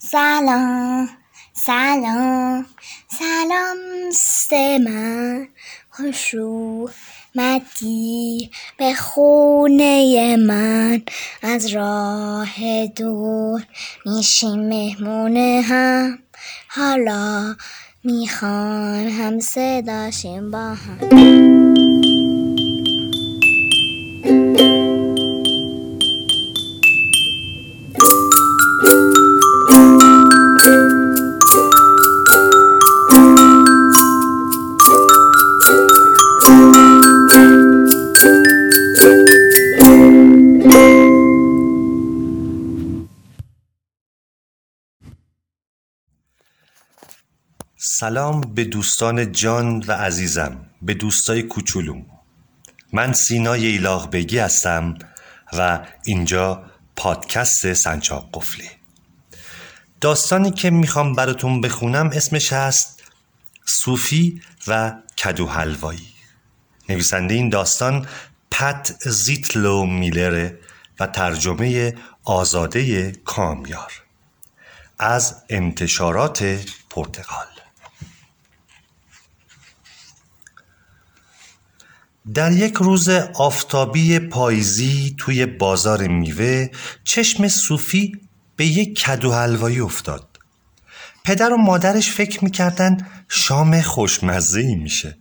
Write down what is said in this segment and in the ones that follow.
سلام سلام. سلام ست من. خوش اومدی به خونه من. از راه دور میشیم مهمونه هم. حالا می‌خوان هم صداشیم با هم. سلام به دوستان جان و عزیزم به دوستای کوچولوم. من سینای ایلاغ بگی هستم و اینجا پادکست سنچاق قفلی. داستانی که می‌خوام براتون بخونم اسمش هست صوفی و کدو حلوایی. نویسنده این داستان پت زیتلو میلره و ترجمه آزاده کامیار. از انتشارات پرتغال. در یک روز آفتابی پاییزی توی بازار میوه چشم صوفی به یک کدو حلوایی افتاد. پدر و مادرش فکر می‌کردن شام خوشمزه ای میشه.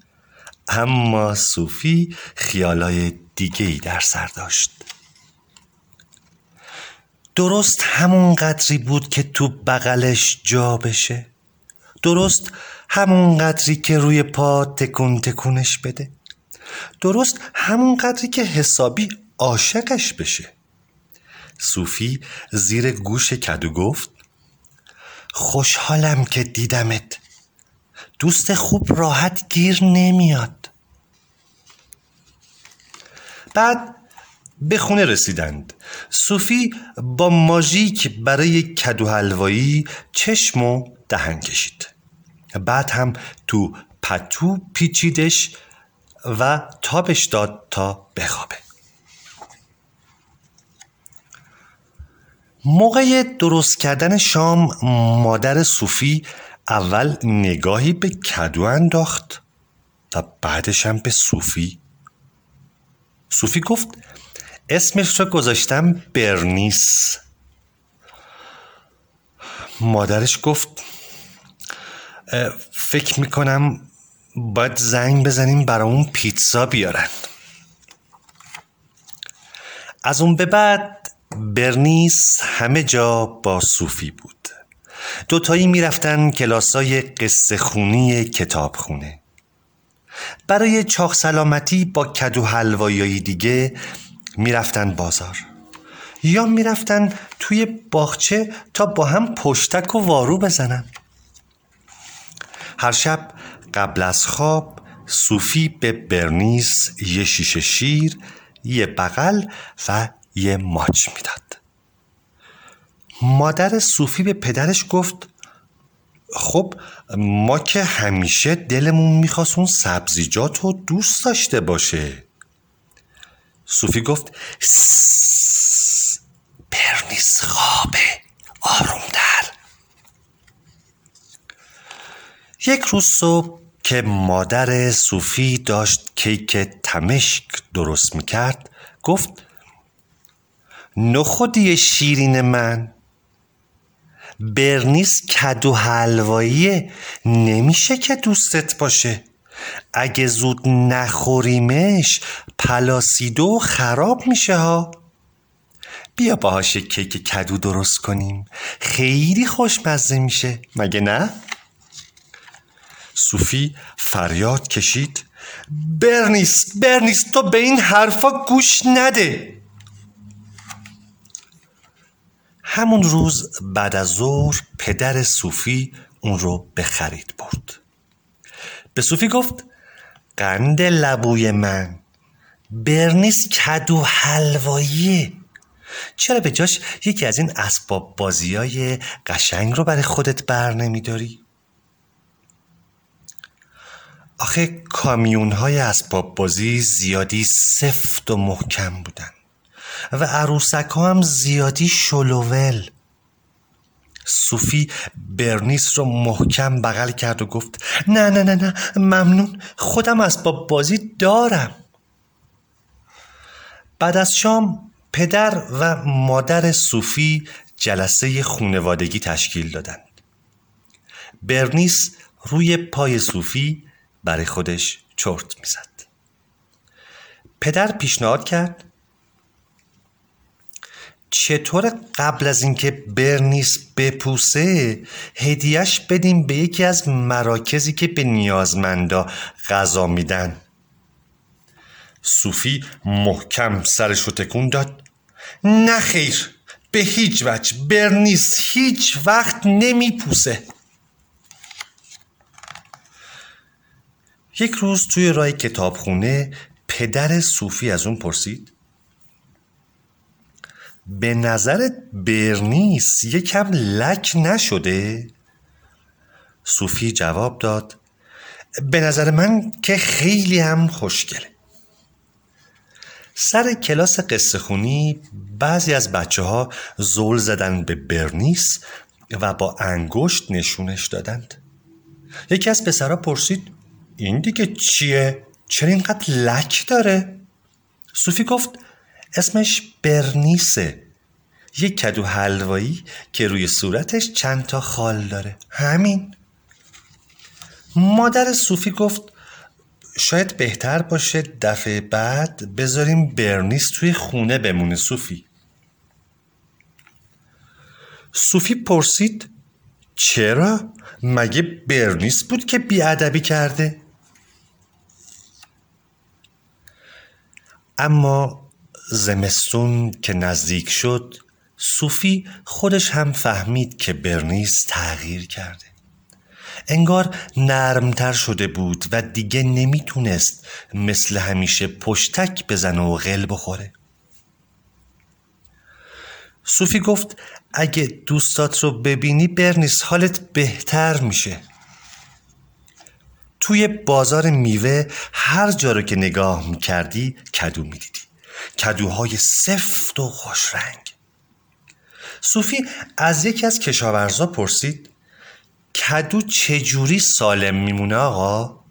اما صوفی خیالای دیگه ای در سر داشت. درست همون قدری بود که تو بغلش جا بشه. درست همون قدری که روی پا تکون تکونش بده. درست همون قدری که حسابی عاشقش بشه. صوفی زیر گوش کدو گفت خوشحالم که دیدمت. دوست خوب راحت گیر نمیاد. بعد به خونه رسیدند. صوفی با ماژیک برای کدو حلوایی چشم و دهن کشید. بعد هم تو پتو پیچیدش و تابش داد تا بخوابه. موقع درست کردن شام مادر صوفی اول نگاهی به کدو انداخت و بعدش هم به صوفی. صوفی گفت اسمش رو گذاشتم برنیس. مادرش گفت فکر می‌کنم باید زنگ بزنیم برامون پیتزا بیارن. از اون به بعد برنیس همه جا با صوفی بود. دوتایی می‌رفتن کلاسای قصه خونی کتاب خونه برای چاق سلامتی با کدو حلوایی دیگه می‌رفتن بازار. یا می‌رفتن توی باغچه تا با هم پشتک و وارو بزنن. هر شب قبل از خواب صوفی به برنیس یه شیشه شیر یه بغل و یه ماچ می‌داد. مادر صوفی به پدرش گفت خب ما که همیشه دلمون می‌خواست اون سبزیجات رو دوست داشته باشه. صوفی گفت برنیس خوابه آرومتر. یک روز صبح که مادر صوفی داشت کیک تمشک درست می‌کرد گفت نخودی شیرین من برنیس کدو حلوایی نمیشه که دوستت باشه. اگه زود نخوریمش پلاسیدو خراب میشه ها. بیا باهاش کیک کدو درست کنیم. خیلی خوشمزه میشه. مگه نه؟ صوفی فریاد کشید. برنیس برنیس تو به این حرفا گوش نده. همون روز بعد از ظهر پدر صوفی اون رو به خرید برد. به صوفی گفت قند لبوی من برنیس کدو حلواییه چرا به جاش یکی از این اسباب بازی های قشنگ رو برای خودت بر نمیداری؟ آخه کامیون های اسباب بازی زیادی سفت و محکم بودن و عروسک ها هم زیادی شلوول. صوفی برنیس رو محکم بغل کرد و گفت نه نه نه نه ممنون خودم اسباب بازی دارم. بعد از شام پدر و مادر صوفی جلسه خونوادگی تشکیل دادند. برنیس روی پای صوفی برای خودش چرت می‌زد. پدر پیشنهاد کرد چطور قبل از اینکه برنیس بپوسه هدیهش بدیم به یکی از مراکزی که به نیازمندا غذا میدن؟ صوفی محکم سرش رو تکون داد. نه خیر به هیچ وجه. برنیس هیچ وقت نمیپوسه. یک روز توی رای کتابخونه پدر صوفی از اون پرسید به نظرت برنیس یکم لک نشده؟ صوفی جواب داد به نظر من که خیلی هم خوشگله سر کلاس قصه خونی بعضی از بچه ها زول زدن به برنیس و با انگشت نشونش دادند یکی از پسرها پرسید این دیگه چیه؟ چرا اینقدر لک داره؟ صوفی گفت اسمش برنیسه یک کدو حلوایی که روی صورتش چند تا خال داره همین مادر صوفی گفت شاید بهتر باشه دفعه بعد بذاریم برنیس توی خونه بمونه صوفی صوفی پرسید چرا؟ مگه برنیس بود که بیادبی کرده؟ اما زمستون که نزدیک شد صوفی خودش هم فهمید که برنیس تغییر کرده. انگار نرمتر شده بود و دیگه نمی‌تونست مثل همیشه پشتک بزنه و غل بخوره. صوفی گفت اگه دوستات رو ببینی برنیس حالت بهتر میشه. توی بازار میوه هر جا رو که نگاه می‌کردی کدو می‌دیدی. کدوهای سفت و خوش رنگ. صوفی از یکی از کشاورزا پرسید کدو چجوری سالم میمونه آقا؟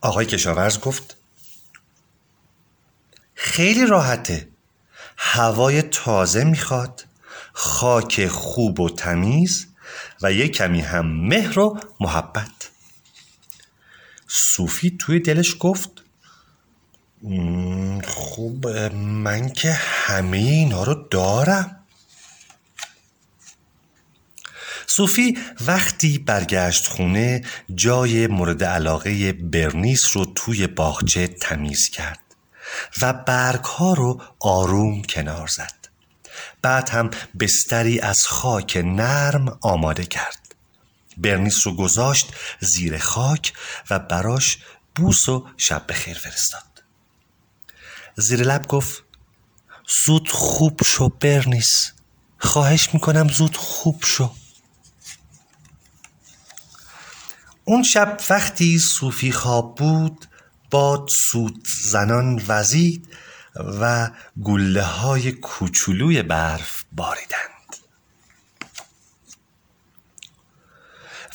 آقای کشاورز گفت خیلی راحته. هوای تازه می‌خواد خاک خوب و تمیز و یه کمی هم مهر و محبت. صوفی توی دلش گفت خوب من که همه اینا رو دارم. صوفی وقتی برگشت خونه جای مورد علاقه برنیس رو توی باغچه تمیز کرد و برگ ها رو آروم کنار زد. بعد هم بستری از خاک نرم آماده کرد. برنیس رو گذاشت زیر خاک و براش بوس و شب بخیر فرستاد. زیر لب گفت زود خوب شو برنیس. خواهش می‌کنم زود خوب شو. اون شب وقتی صوفی خواب بود باد سود زنان وزید و گله های کوچولوی برف باریدند.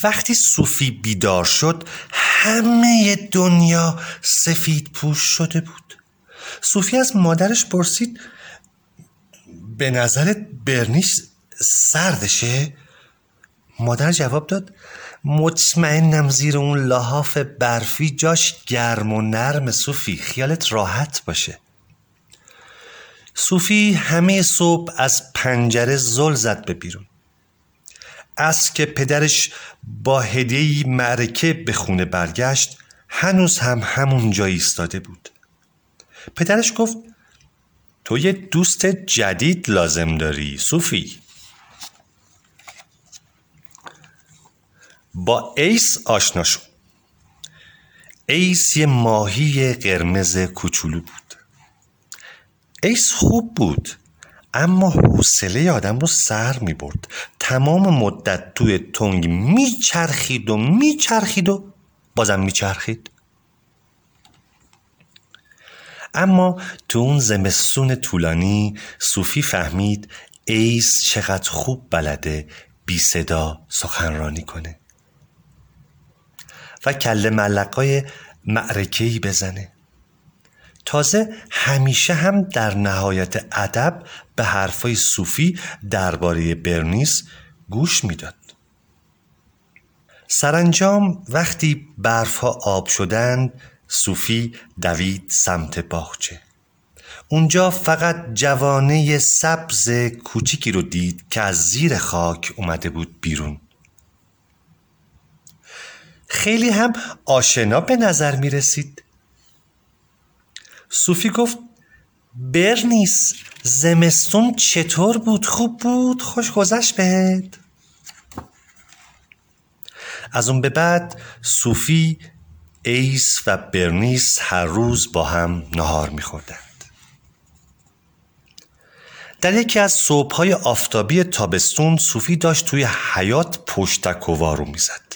وقتی صوفی بیدار شد همه دنیا سفید پوش شده بود. صوفی از مادرش پرسید به نظرت برنیش سردشه؟ مادر جواب داد مطمئنم زیر اون لحاف برفی جاش گرم و نرم صوفی خیالت راحت باشه. صوفی همه صبح از پنجره زل زد به بیرون. از که پدرش با هدیه معرکه به خونه برگشت هنوز هم همون جا ایستاده بود. پدرش گفت تو یه دوست جدید لازم داری صوفی. با ایس آشنا شو. ایس یه ماهی قرمز کوچولو بود. ایس خوب بود. اما حوصله آدم رو سر می برد. تمام مدت توی تنگ میچرخید و میچرخید و بازم میچرخید. اما تو اون زمستون طولانی صوفی فهمید ایس چقدر خوب بلده بی صدا سخنرانی کنه. و کل ملقای معرکهی بزنه. تازه همیشه هم در نهایت ادب به حرفای صوفی درباره برنیس گوش می‌داد. سرانجام وقتی برفها آب شدند صوفی دوید سمت باغچه. اونجا فقط جوانه سبز کوچیکی رو دید که از زیر خاک اومده بود بیرون. خیلی هم آشنا به نظر می رسید صوفی گفت برنیس زمستون چطور بود؟ خوب بود؟ خوش گذشت بهت؟ از اون به بعد صوفی ایس و برنیس هر روز با هم نهار میخوردند. در یکی از صبحهای آفتابی تابستون صوفی داشت توی حیات پشتک و وارو می‌زد.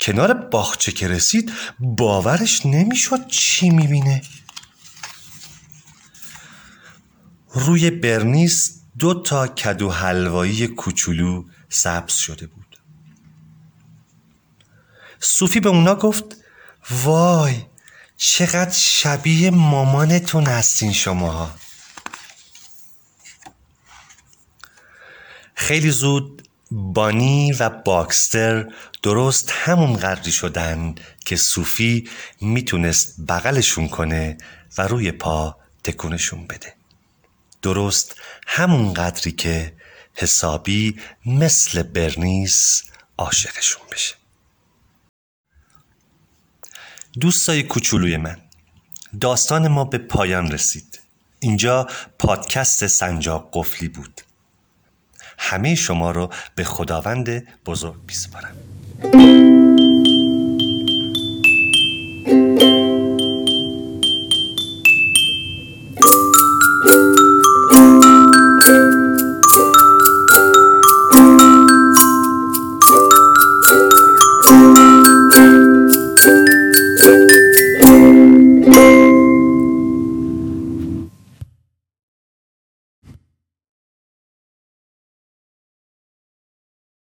کنار باغچه که رسید باورش نمی‌شد چی می‌بینه. روی برنیس دو تا کدو حلوایی کوچولو سبز شده بود. صوفی به اونا گفت وای چقدر شبیه مامانتون هستین شماها. خیلی زود بانی و باکستر درست همون قدری شدن که صوفی می‌تونست بغلشون کنه و روی پا تکونشون بده. درست همون قدری که حسابی مثل برنیس عاشقشون بشه. دوستای کوچولوی من داستان ما به پایان رسید. اینجا پادکست سنجاق قفلی بود. همه شما رو به خداوند بزرگ میسپارم.